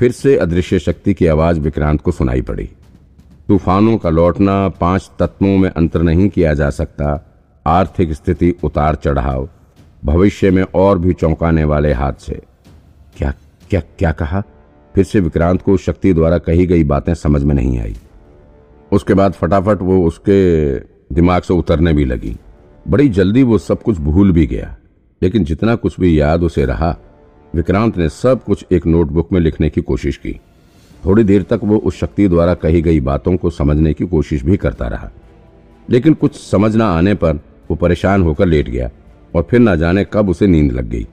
फिर से अदृश्य शक्ति की आवाज़ विक्रांत को सुनाई पड़ी। तूफानों का लौटना पाँच तत्वों में अंतर नहीं किया जा सकता। आर्थिक स्थिति उतार चढ़ाव, भविष्य में और भी चौंकाने वाले हादसे। क्या क्या क्या कहा? फिर से विक्रांत को शक्ति द्वारा कही गई बातें समझ में नहीं आई। उसके बाद फटाफट वो उसके दिमाग से उतरने भी लगी। बड़ी जल्दी वो सब कुछ भूल भी गया, लेकिन जितना कुछ भी याद उसे रहा विक्रांत ने सब कुछ एक नोटबुक में लिखने की कोशिश की। थोड़ी देर तक वो उस शक्ति द्वारा कही गई बातों को समझने की कोशिश भी करता रहा। लेकिन कुछ समझ न आने पर वो परेशान होकर लेट गया और फिर न जाने कब उसे नींद लग गई।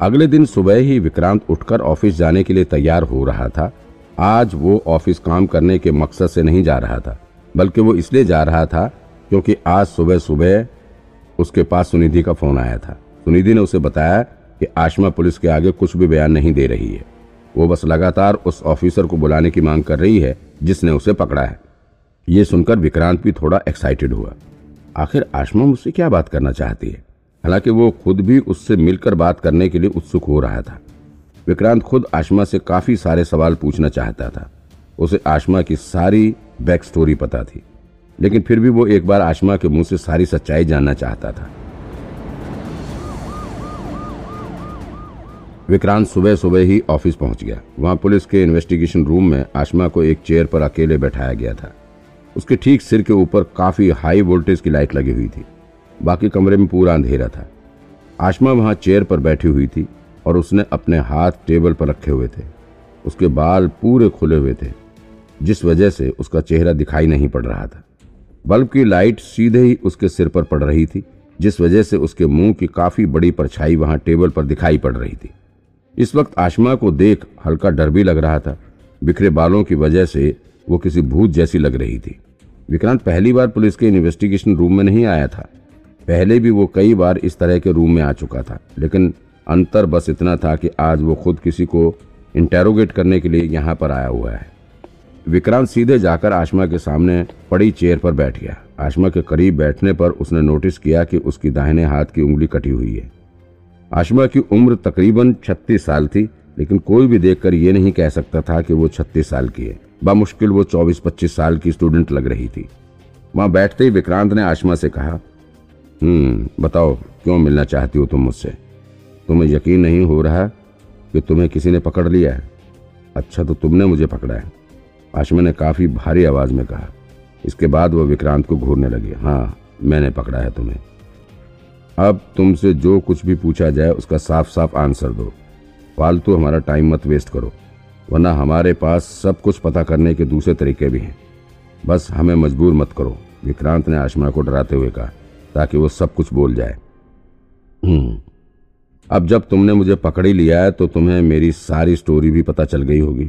अगले दिन सुबह ही विक्रांत उठकर ऑफ़िस जाने के लिए तैयार हो रहा था। आज वो ऑफ़िस काम करने के मकसद से नहीं जा रहा था, बल्कि वो इसलिए जा रहा था क्योंकि आज सुबह सुबह उसके पास सुनिधि का फ़ोन आया था। सुनिधि ने उसे बताया कि आशमा पुलिस के आगे कुछ भी बयान नहीं दे रही है। वो बस लगातार उस ऑफिसर को बुलाने की मांग कर रही है, जिसने उसे पकड़ा है। ये सुनकर विक्रांत भी थोड़ा एक्साइटेड हुआ। आखिर आशमा मुझसे क्या बात करना चाहती है? हालाँकि वो खुद भी उससे मिलकर बात करने के लिए उत्सुक हो रहा था। विक्रांत खुद आशमा से काफ़ी सारे सवाल पूछना चाहता था। उसे आशमा की सारी बैक स्टोरी पता थी। लेकिन फिर भी वो एक बार आशमा के मुँह से सारी सच्चाई जानना चाहता था। विक्रांत सुबह सुबह ही ऑफ़िस पहुँच गया। वहाँ पुलिस के इन्वेस्टिगेशन रूम में आशमा को एक चेयर पर अकेले बैठाया गया था। उसके ठीक सिर के ऊपर काफ़ी हाई वोल्टेज की लाइट लगी हुई थी। बाकी कमरे में पूरा अंधेरा था। आशमा वहाँ चेयर पर बैठी हुई थी और उसने अपने हाथ टेबल पर रखे हुए थे। उसके बाल पूरे खुले हुए थे, जिस वजह से उसका चेहरा दिखाई नहीं पड़ रहा था। बल्ब की लाइट सीधे ही उसके सिर पर पड़ रही थी, जिस वजह से उसके मुँह की काफ़ी बड़ी परछाई वहाँ टेबल पर दिखाई पड़ रही थी। इस वक्त आशमा को देख हल्का डर भी लग रहा था। बिखरे बालों की वजह से वो किसी भूत जैसी लग रही थी। विक्रांत पहली बार पुलिस के इन्वेस्टिगेशन रूम में नहीं आया था। पहले भी वो कई बार इस तरह के रूम में आ चुका था, लेकिन अंतर बस इतना था कि आज वो खुद किसी को इंटेरोगेट करने के लिए यहाँ पर आया हुआ है। विक्रांत सीधे जाकर आशमा के सामने पड़ी चेयर पर बैठ गया। आशमा के करीब बैठने पर उसने नोटिस किया कि उसकी दाहिने हाथ की उंगली कटी हुई है। आशमा की उम्र तकरीबन 36 साल थी, लेकिन कोई भी देखकर ये नहीं कह सकता था कि वो 36 साल की है। बामुश्किल वो 24-25 साल की स्टूडेंट लग रही थी। वहाँ बैठते ही विक्रांत ने आशमा से कहा हम्म बताओ, क्यों मिलना चाहती हो तुम मुझसे? तुम्हें यकीन नहीं हो रहा कि तुम्हें किसी ने पकड़ लिया है? अच्छा तो तुमने मुझे पकड़ा है। आशमा ने काफ़ी भारी आवाज़ में कहा। इसके बाद वह विक्रांत को घूरने लगी हाँ मैंने पकड़ा है तुम्हें। अब तुमसे जो कुछ भी पूछा जाए उसका साफ़ साफ़ आंसर दो। फालतू हमारा टाइम मत वेस्ट करो वरना हमारे पास सब कुछ पता करने के दूसरे तरीके भी हैं। बस हमें मजबूर मत करो विक्रांत ने आशमा को डराते हुए कहा ताकि वो सब कुछ बोल जाए। हम्म, अब जब तुमने मुझे पकड़ लिया है तो तुम्हें मेरी सारी स्टोरी भी पता चल गई होगी।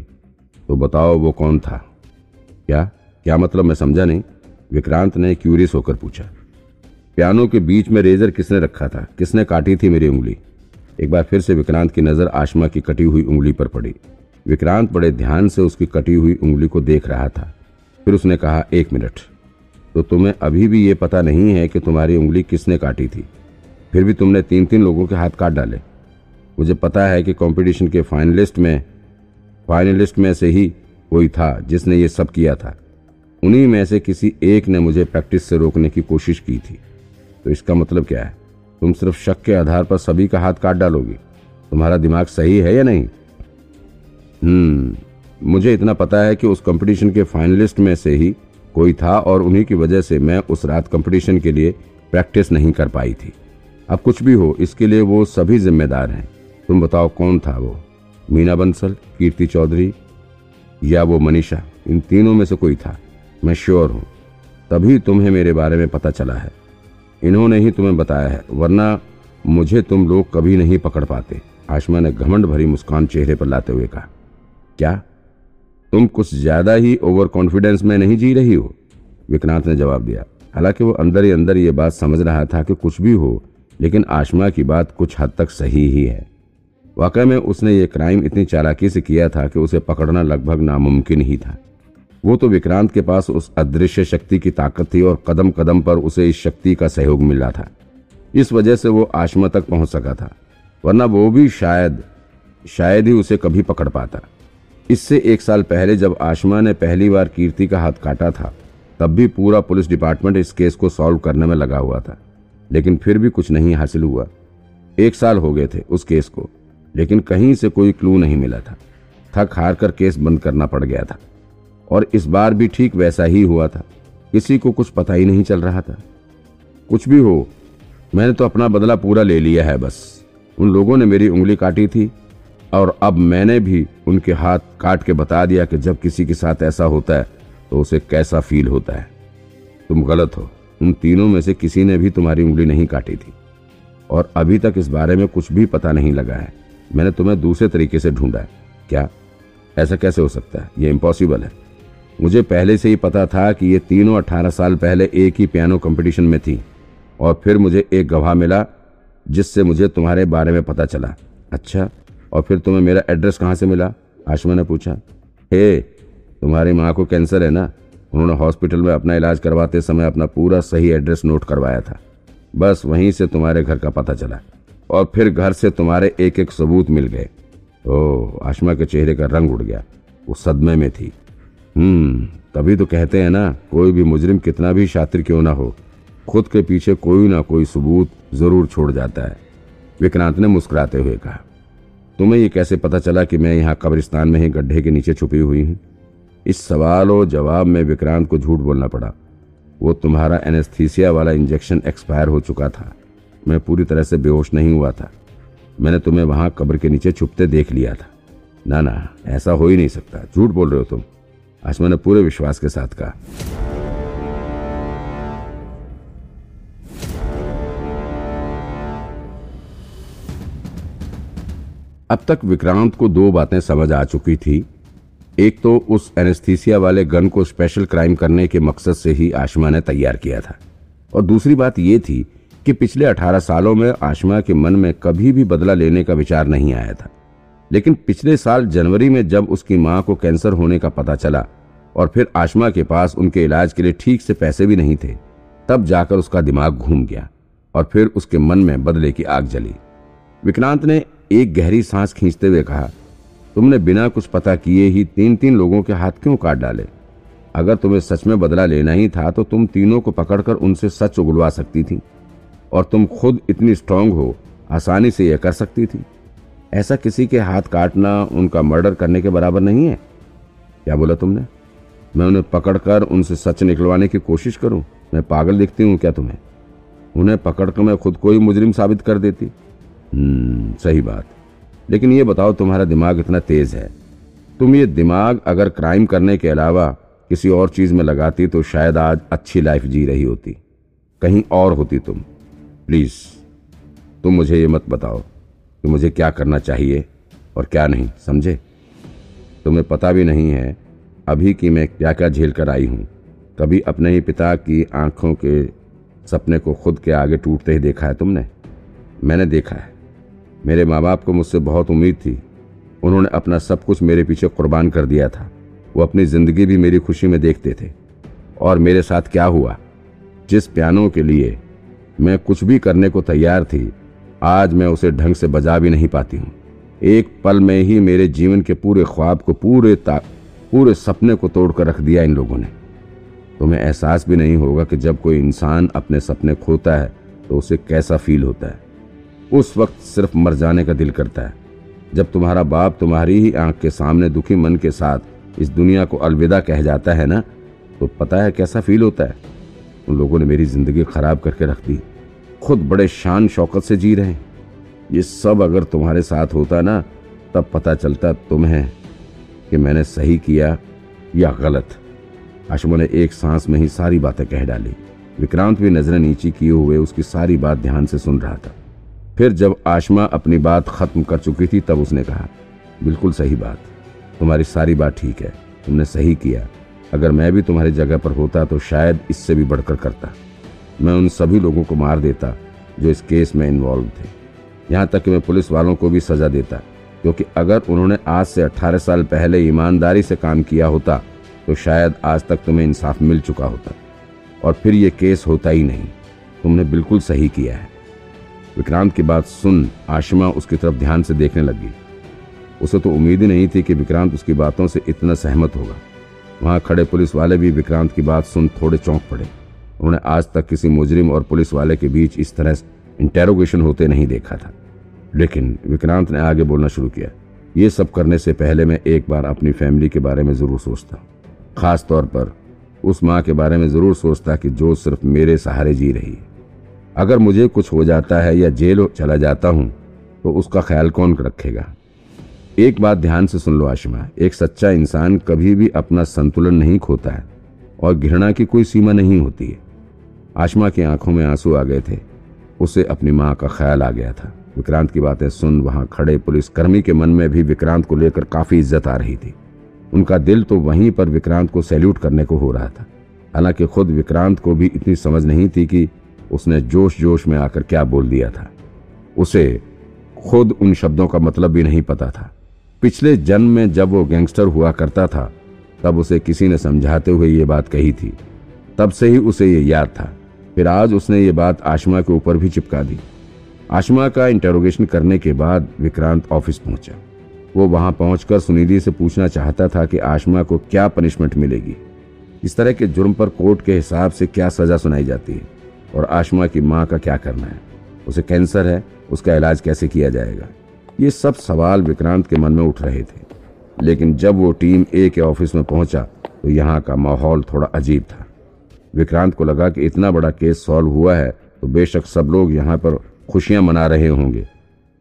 तो बताओ वो कौन था? क्या? क्या मतलब मैं समझा नहीं? विक्रांत ने क्यूरियस होकर पूछा। पियानो के बीच में रेजर किसने रखा था? किसने काटी थी मेरी उंगली? एक बार फिर से विक्रांत की नज़र आशमा की कटी हुई उंगली पर पड़ी। विक्रांत बड़े ध्यान से उसकी कटी हुई उंगली को देख रहा था। फिर उसने कहा, एक मिनट। तो तुम्हें अभी भी ये पता नहीं है कि तुम्हारी उंगली किसने काटी थी? फिर भी तुमने तीन तीन लोगों के हाथ काट डाले। मुझे पता है कि कंपटीशन के फाइनलिस्ट में फाइनलिस्ट में से ही कोई था जिसने ये सब किया था। उन्हीं में से किसी एक ने मुझे प्रैक्टिस से रोकने की कोशिश की थी। तो इसका मतलब क्या है? तुम सिर्फ़ शक के आधार पर सभी का हाथ काट डालोगी। तुम्हारा दिमाग सही है या नहीं? हम्म मुझे इतना पता है कि उस कंपटीशन के फाइनलिस्ट में से ही कोई था और उन्हीं की वजह से मैं उस रात कंपटीशन के लिए प्रैक्टिस नहीं कर पाई थी। अब कुछ भी हो, इसके लिए वो सभी जिम्मेदार हैं। तुम बताओ कौन था वो? मीना बंसल, कीर्ति चौधरी या वो मनीषा? इन तीनों में से कोई था। मैं श्योर हूँ। तभी तुम्हें मेरे बारे में पता चला है। इन्होंने ही तुम्हें बताया है, वरना मुझे तुम लोग कभी नहीं पकड़ पाते। आशमा ने घमंड भरी मुस्कान चेहरे पर लाते हुए कहा, क्या? तुम कुछ ज़्यादा ही ओवर कॉन्फिडेंस में नहीं जी रही हो? विक्रांत ने जवाब दिया, हालाँकि वो अंदर ही अंदर ये बात समझ रहा था कि कुछ भी हो, लेकिन आशमा की बात कुछ हद तक सही ही है। वाकई में उसने ये क्राइम इतनी चालाकी से किया था कि उसे पकड़ना लगभग नामुमकिन ही था। वो तो विक्रांत के पास उस अदृश्य शक्ति की ताकत थी और कदम कदम पर उसे इस शक्ति का सहयोग मिल था। इस वजह से वो आशमा तक पहुँच सका था, वरना वो भी शायद शायद ही उसे कभी पकड़ पाता। इससे एक साल पहले जब आशमा ने पहली बार कीर्ति का हाथ काटा था, तब भी पूरा पुलिस डिपार्टमेंट इस केस को सॉल्व करने में लगा हुआ था। लेकिन फिर भी कुछ नहीं हासिल हुआ। एक साल हो गए थे उस केस को, लेकिन कहीं से कोई क्लू नहीं मिला था। थक हार कर केस बंद करना पड़ गया था। और इस बार भी ठीक वैसा ही हुआ था। किसी को कुछ पता ही नहीं चल रहा था। कुछ भी हो, मैंने तो अपना बदला पूरा ले लिया है बस। उन लोगों ने मेरी उंगली काटी थी और अब मैंने भी उनके हाथ काट के बता दिया कि जब किसी के साथ ऐसा होता है तो उसे कैसा फील होता है। तुम गलत हो। उन तीनों में से किसी ने भी तुम्हारी उंगली नहीं काटी थी। और अभी तक इस बारे में कुछ भी पता नहीं लगा है। मैंने तुम्हें दूसरे तरीके से ढूंढा है। क्या? ऐसा कैसे हो सकता है? ये इम्पॉसिबल है। मुझे पहले से ही पता था कि ये तीनों अठारह साल पहले एक ही पियानो कंपटीशन में थी, और फिर मुझे एक गवाह मिला, जिससे मुझे तुम्हारे बारे में पता चला। अच्छा और फिर तुम्हें मेरा एड्रेस कहाँ से मिला? आशमा ने पूछा। हे, तुम्हारी माँ को कैंसर है ना? उन्होंने हॉस्पिटल में अपना इलाज करवाते समय अपना पूरा सही एड्रेस नोट करवाया था। बस वहीं से तुम्हारे घर का पता चला, और फिर घर से तुम्हारे एक एक सबूत मिल गए। ओह, आशमा के चेहरे का रंग उड़ गया। वो सदमे में थी। हम्म तभी तो कहते हैं ना, कोई भी मुजरिम कितना भी शातिर क्यों ना हो। खुद के पीछे कोई ना कोई सबूत ज़रूर छोड़ जाता है। विक्रांत ने मुस्कुराते हुए कहा, तुम्हें ये कैसे पता चला कि मैं यहाँ कब्रिस्तान में ही गड्ढे के नीचे छुपी हुई हूँ? इस सवाल और जवाब में विक्रांत को झूठ बोलना पड़ा। वो तुम्हारा एनेस्थीसिया वाला इंजेक्शन एक्सपायर हो चुका था। मैं पूरी तरह से बेहोश नहीं हुआ था। मैंने तुम्हें वहाँ कब्र के नीचे छुपते देख लिया था। ना ना, ऐसा हो ही नहीं सकता। झूठ बोल रहे हो तुम। आज मैंने पूरे विश्वास के साथ कहा। अब तक विक्रांत को दो बातें समझ आ चुकी थी। एक तो उस एनेस्थीसिया वाले गन को स्पेशल क्राइम करने के मकसद से ही आशमा ने तैयार किया था। और दूसरी बात यह थी कि पिछले अठारह सालों में आशमा के मन में कभी भी बदला लेने का विचार नहीं आया था। लेकिन पिछले साल जनवरी में जब उसकी माँ को कैंसर होने का पता चला और फिर आशमा के पास उनके इलाज के लिए ठीक से पैसे भी नहीं थे, तब जाकर उसका दिमाग घूम गया और फिर उसके मन में बदले की आग जली। विक्रांत ने एक गहरी सांस खींचते हुए कहा, तुमने बिना कुछ पता किए ही तीन तीन लोगों के हाथ क्यों काट डाले? अगर तुम्हें सच में बदला लेना ही था तो तुम तीनों को पकड़कर उनसे सच उगलवा सकती थी और तुम खुद इतनी स्ट्रांग हो, आसानी से यह कर सकती थी। ऐसा किसी के हाथ काटना उनका मर्डर करने के बराबर नहीं है। क्या बोला तुमने? मैं उन्हें पकड़कर उनसे सच निकलवाने की कोशिश करूँ? मैं पागल दिखती हूँ क्या तुम्हें? उन्हें पकड़कर मैं खुद को ही मुजरिम साबित कर देती। हम्म सही बात। लेकिन ये बताओ, तुम्हारा दिमाग इतना तेज है। तुम ये दिमाग अगर क्राइम करने के अलावा किसी और चीज़ में लगाती तो शायद आज अच्छी लाइफ जी रही होती। कहीं और होती तुम। प्लीज़, तुम मुझे ये मत बताओ। कि मुझे क्या करना चाहिए और क्या नहीं, समझे? तुम्हें पता भी नहीं है, अभी कि मैं क्या क्या झेल कर आई हूँ। कभी अपने ही पिता की आँखों के सपने को खुद के आगे टूटते ही देखा है तुमने? मैंने देखा है। मेरे माँ बाप को मुझसे बहुत उम्मीद थी। उन्होंने अपना सब कुछ मेरे पीछे कुर्बान कर दिया था। वो अपनी ज़िंदगी भी मेरी खुशी में देखते थे। और मेरे साथ क्या हुआ? जिस पियानो के लिए मैं कुछ भी करने को तैयार थी आज मैं उसे ढंग से बजा भी नहीं पाती हूँ। एक पल में ही मेरे जीवन के पूरे ख्वाब को पूरे पूरे सपने को तोड़कर रख दिया इन लोगों ने। तुम्हें एहसास भी नहीं होगा कि जब कोई इंसान अपने सपने खोता है तो उसे कैसा फील होता है। उस वक्त सिर्फ़ मर जाने का दिल करता है। जब तुम्हारा बाप तुम्हारी ही आँख के सामने दुखी मन के साथ इस दुनिया को अलविदा कह जाता है ना तो पता है कैसा फील होता है। उन लोगों ने मेरी ज़िंदगी खराब करके रख दी। खुद बड़े शान शौकत से जी रहे हैं। ये सब अगर तुम्हारे साथ होता ना, तब पता चलता तुम्हें कि मैंने सही किया या गलत। आशमो ने एक सांस में ही सारी बातें कह डाली। विक्रांत भी नज़रें नीची किए हुए उसकी सारी बात ध्यान से सुन रहा था। फिर जब आशमा अपनी बात खत्म कर चुकी थी, तब उसने कहा, बिल्कुल सही बात। तुम्हारी सारी बात ठीक है। तुमने सही किया। अगर मैं भी तुम्हारी जगह पर होता तो शायद इससे भी बढ़कर करता। मैं उन सभी लोगों को मार देता, जो इस केस में इन्वॉल्व थे। यहाँ तक कि मैं पुलिस वालों को भी सजा देता, क्योंकि अगर उन्होंने आज से 18 साल पहले ईमानदारी से काम किया होता तो शायद आज तक तुम्हें इंसाफ मिल चुका होता। और फिर ये केस होता ही नहीं। तुमने बिल्कुल सही किया है। विक्रांत की बात सुन आशिमा उसकी तरफ़ ध्यान से देखने लगी। उसे तो उम्मीद ही नहीं थी कि विक्रांत उसकी बातों से इतना सहमत होगा। वहाँ खड़े पुलिस वाले भी विक्रांत की बात सुन थोड़े चौंक पड़े। उन्होंने आज तक किसी मुजरिम और पुलिस वाले के बीच इस तरह इंटेरोगेशन होते नहीं देखा था। लेकिन विक्रांत ने आगे बोलना शुरू किया। ये सब करने से पहले मैं एक बार अपनी फैमिली के बारे में ज़रूर सोचता खास तौर पर उस माँ के बारे में ज़रूर सोचता कि जो सिर्फ़ मेरे सहारे जी रही अगर मुझे कुछ हो जाता है या जेल चला जाता हूँ तो उसका ख्याल कौन रखेगा? एक बात ध्यान से सुन लो आशिमा। एक सच्चा इंसान कभी भी अपना संतुलन नहीं खोता है और घृणा की कोई सीमा नहीं होती है। आशमा की आँखों में आँसू आ गए थे। उसे अपनी माँ का ख्याल आ गया था। विक्रांत की बातें सुन वहाँ खड़े पुलिसकर्मी के मन में भी विक्रांत को लेकर काफ़ी इज़्ज़त आ रही थी। उनका दिल तो वहीं पर विक्रांत को सैल्यूट करने को हो रहा था। हालाँकि खुद विक्रांत को भी इतनी समझ नहीं थी कि उसने जोश जोश में आकर क्या बोल दिया था। उसे खुद उन शब्दों का मतलब भी नहीं पता था। पिछले जन्म में जब वो गैंगस्टर हुआ करता था, तब उसे किसी ने समझाते हुए ये बात कही थी। तब से ही उसे ये याद था। फिर आज उसने ये बात आशमा के ऊपर भी चिपका दी। आशमा का इंटेरोगेशन करने के बाद विक्रांत ऑफ़िस पहुँचा। वो वहाँ पहुंचकर सुनिधि से पूछना चाहता था कि आशमा को क्या पनिशमेंट मिलेगी। इस तरह के जुर्म पर कोर्ट के हिसाब से क्या सजा सुनाई जाती है? और आशमा की माँ का क्या करना है? उसे कैंसर है, उसका इलाज कैसे किया जाएगा? ये सब सवाल विक्रांत के मन में उठ रहे थे। लेकिन जब वो टीम ए के ऑफ़िस में पहुँचा तो यहाँ का माहौल थोड़ा अजीब था। विक्रांत को लगा कि इतना बड़ा केस सॉल्व हुआ है तो बेशक सब लोग यहाँ पर खुशियाँ मना रहे होंगे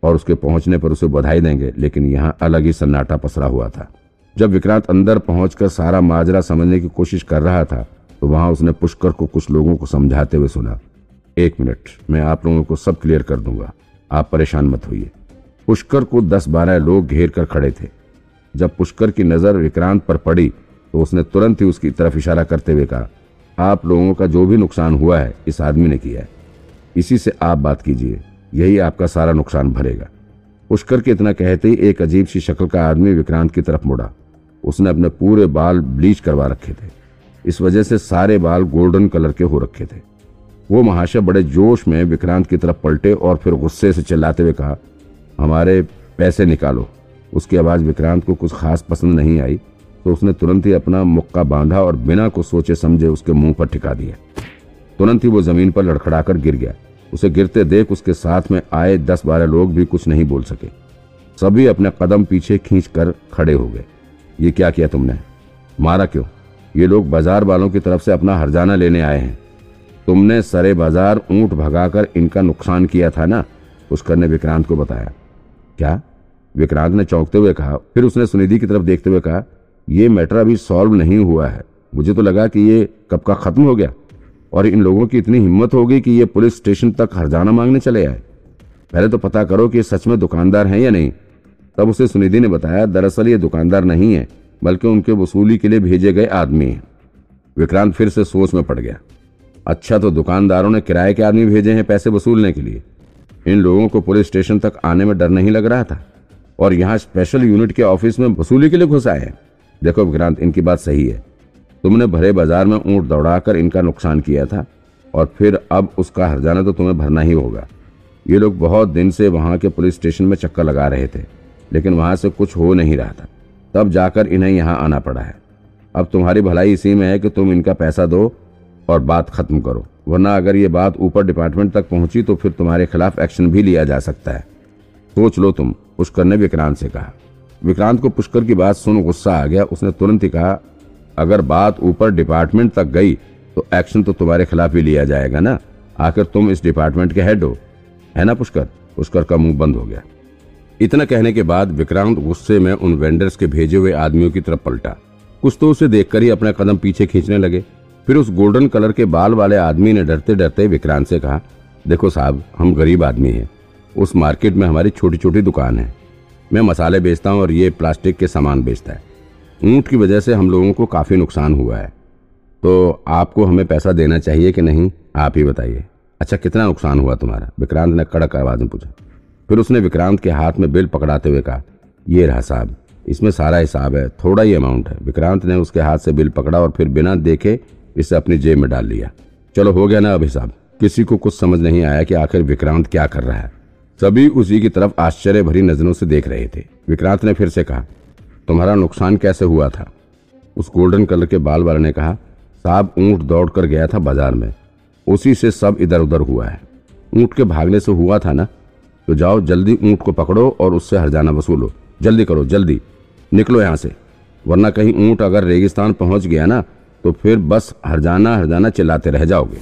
और उसके पहुँचने पर उसे बधाई देंगे, लेकिन यहाँ अलग ही सन्नाटा पसरा हुआ था। जब विक्रांत अंदर पहुंचकर सारा माजरा समझने की कोशिश कर रहा था तो वहाँ उसने पुष्कर को कुछ लोगों को समझाते हुए सुना, एक मिनट, मैं आप लोगों को सब क्लियर कर दूँगा, आप परेशान मत होइए। पुष्कर को दस बारह लोग घेर कर खड़े थे। जब पुष्कर की नज़र विक्रांत पर पड़ी तो उसने तुरंत ही उसकी तरफ़ इशारा करते हुए कहा आप लोगों का जो भी नुकसान हुआ है, इस आदमी ने किया है। इसी से आप बात कीजिए, यही आपका सारा नुकसान भरेगा। पुष्कर के इतना कहते ही एक अजीब सी शक्ल का आदमी विक्रांत की तरफ़ मुड़ा। उसने अपने पूरे बाल ब्लीच करवा रखे थे। इस वजह से सारे बाल गोल्डन कलर के हो रखे थे। वो महाशय बड़े जोश में विक्रांत की तरफ़ पलटे और फिर गुस्से से चिल्लाते हुए कहा, हमारे पैसे निकालो। उसकी आवाज़ विक्रांत को कुछ खास पसंद नहीं आई। तो उसने तुरंत ही अपना मुक्का बांधा और बिना कुछ सोचे समझे उसके मुँह पर ठिका दिया। तुरंत ही वो ज़मीन पर लड़खड़ाकर गिर गया। उसे गिरते देख उसके साथ में आए दस बारह लोग भी कुछ नहीं बोल सके। सभी अपने कदम पीछे खींच कर खड़े हो गए। ये क्या किया तुमने? मारा क्यों? ये लोग बाज़ार वालों की तरफ़ से अपना हरजाना लेने आए हैं। तुमने सरे बाज़ार ऊँट भगाकर इनका नुकसान किया था ना? पुष्कर ने विक्रांत को बताया। क्या? विक्रांत ने चौंकते हुए कहा, फिर उसने सुनिधि की तरफ़ देखते हुए कहा यह मैटर अभी सॉल्व नहीं हुआ है। मुझे तो लगा कि ये कब का खत्म हो गया। और इन लोगों की इतनी हिम्मत होगी कि ये पुलिस स्टेशन तक हरजाना मांगने चले आए। पहले तो पता करो कि सच में दुकानदार हैं या नहीं। तब उसे सुनिधि ने बताया, दरअसल ये दुकानदार नहीं है, बल्कि उनके वसूली के लिए भेजे गए आदमी हैं। विक्रांत फिर से सोच में पड़ गया। अच्छा तो दुकानदारों ने किराए के आदमी भेजे हैं पैसे वसूलने के लिए। इन लोगों को पुलिस स्टेशन तक आने में डर नहीं लग रहा था। और यहाँ स्पेशल यूनिट के ऑफ़िस में वसूली के लिए घुस आए हैं। देखो विक्रांत, इनकी बात सही है। तुमने भरे बाज़ार में ऊँट दौड़ाकर इनका नुकसान किया था, और फिर अब उसका हरजाना तो तुम्हें भरना ही होगा। ये लोग बहुत दिन से वहाँ के पुलिस स्टेशन में चक्कर लगा रहे थे, लेकिन वहाँ से कुछ हो नहीं रहा था। तब जाकर इन्हें यहाँ आना पड़ा है। अब तुम्हारी भलाई इसी में है कि तुम इनका पैसा दो और बात खत्म करो, वरना अगर ये बात ऊपर डिपार्टमेंट तक पहुँची तो फिर तुम्हारे खिलाफ एक्शन भी लिया जा सकता है। सोच लो तुम, पुष्कर ने विक्रांत से कहा। विक्रांत को पुष्कर की बात सुन गुस्सा आ गया। उसने तुरंत ही कहा, अगर बात ऊपर डिपार्टमेंट तक गई तो एक्शन तो तुम्हारे खिलाफ ही लिया जाएगा ना? आखिर तुम इस डिपार्टमेंट के हेड हो, है ना पुष्कर? पुष्कर का मुँह बंद हो गया। इतना कहने के बाद विक्रांत गुस्से में उन वेंडर्स के भेजे हुए आदमियों की तरफ़ पलटा। कुछ तो उसे देखकर ही अपना कदम पीछे खींचने लगे। फिर उस गोल्डन कलर के बाल वाले आदमी ने डरते डरते विक्रांत से कहा, देखो साहब, हम गरीब आदमी हैं। उस मार्केट में हमारी छोटी छोटी दुकान है। मैं मसाले बेचता हूँ और ये प्लास्टिक के सामान बेचता है। ऊँट की वजह से हम लोगों को काफ़ी नुकसान हुआ है। तो आपको हमें पैसा देना चाहिए कि नहीं, आप ही बताइए। अच्छा कितना नुकसान हुआ तुम्हारा? विक्रांत ने कड़क आवाज़ में पूछा। फिर उसने विक्रांत के हाथ में बिल पकड़ाते हुए कहा, ये रहा साहब, इसमें सारा हिसाब है, थोड़ा ही अमाउंट है। विक्रांत ने उसके हाथ से बिल पकड़ा और फिर बिना देखे इसे अपनी जेब में डाल लिया। चलो, हो गया ना अब हिसाब। किसी को कुछ समझ नहीं आया कि आखिर विक्रांत क्या कर रहा है। सभी उसी की तरफ़ आश्चर्य भरी नज़रों से देख रहे थे। विक्रांत ने फिर से कहा, तुम्हारा नुकसान कैसे हुआ था? उस गोल्डन कलर के बाल वाले ने कहा, साहब, ऊँट दौड़ कर गया था बाज़ार में। उसी से सब इधर उधर हुआ है। ऊँट के भागने से हुआ था ना? तो जाओ, जल्दी ऊँट को पकड़ो और उससे हरजाना वसूलो। जल्दी करो, जल्दी। निकलो यहाँ से। वरना कहीं ऊँट अगर रेगिस्तान पहुँच गया ना तो फिर बस हरजाना हरजाना चिल्लाते रह जाओगे।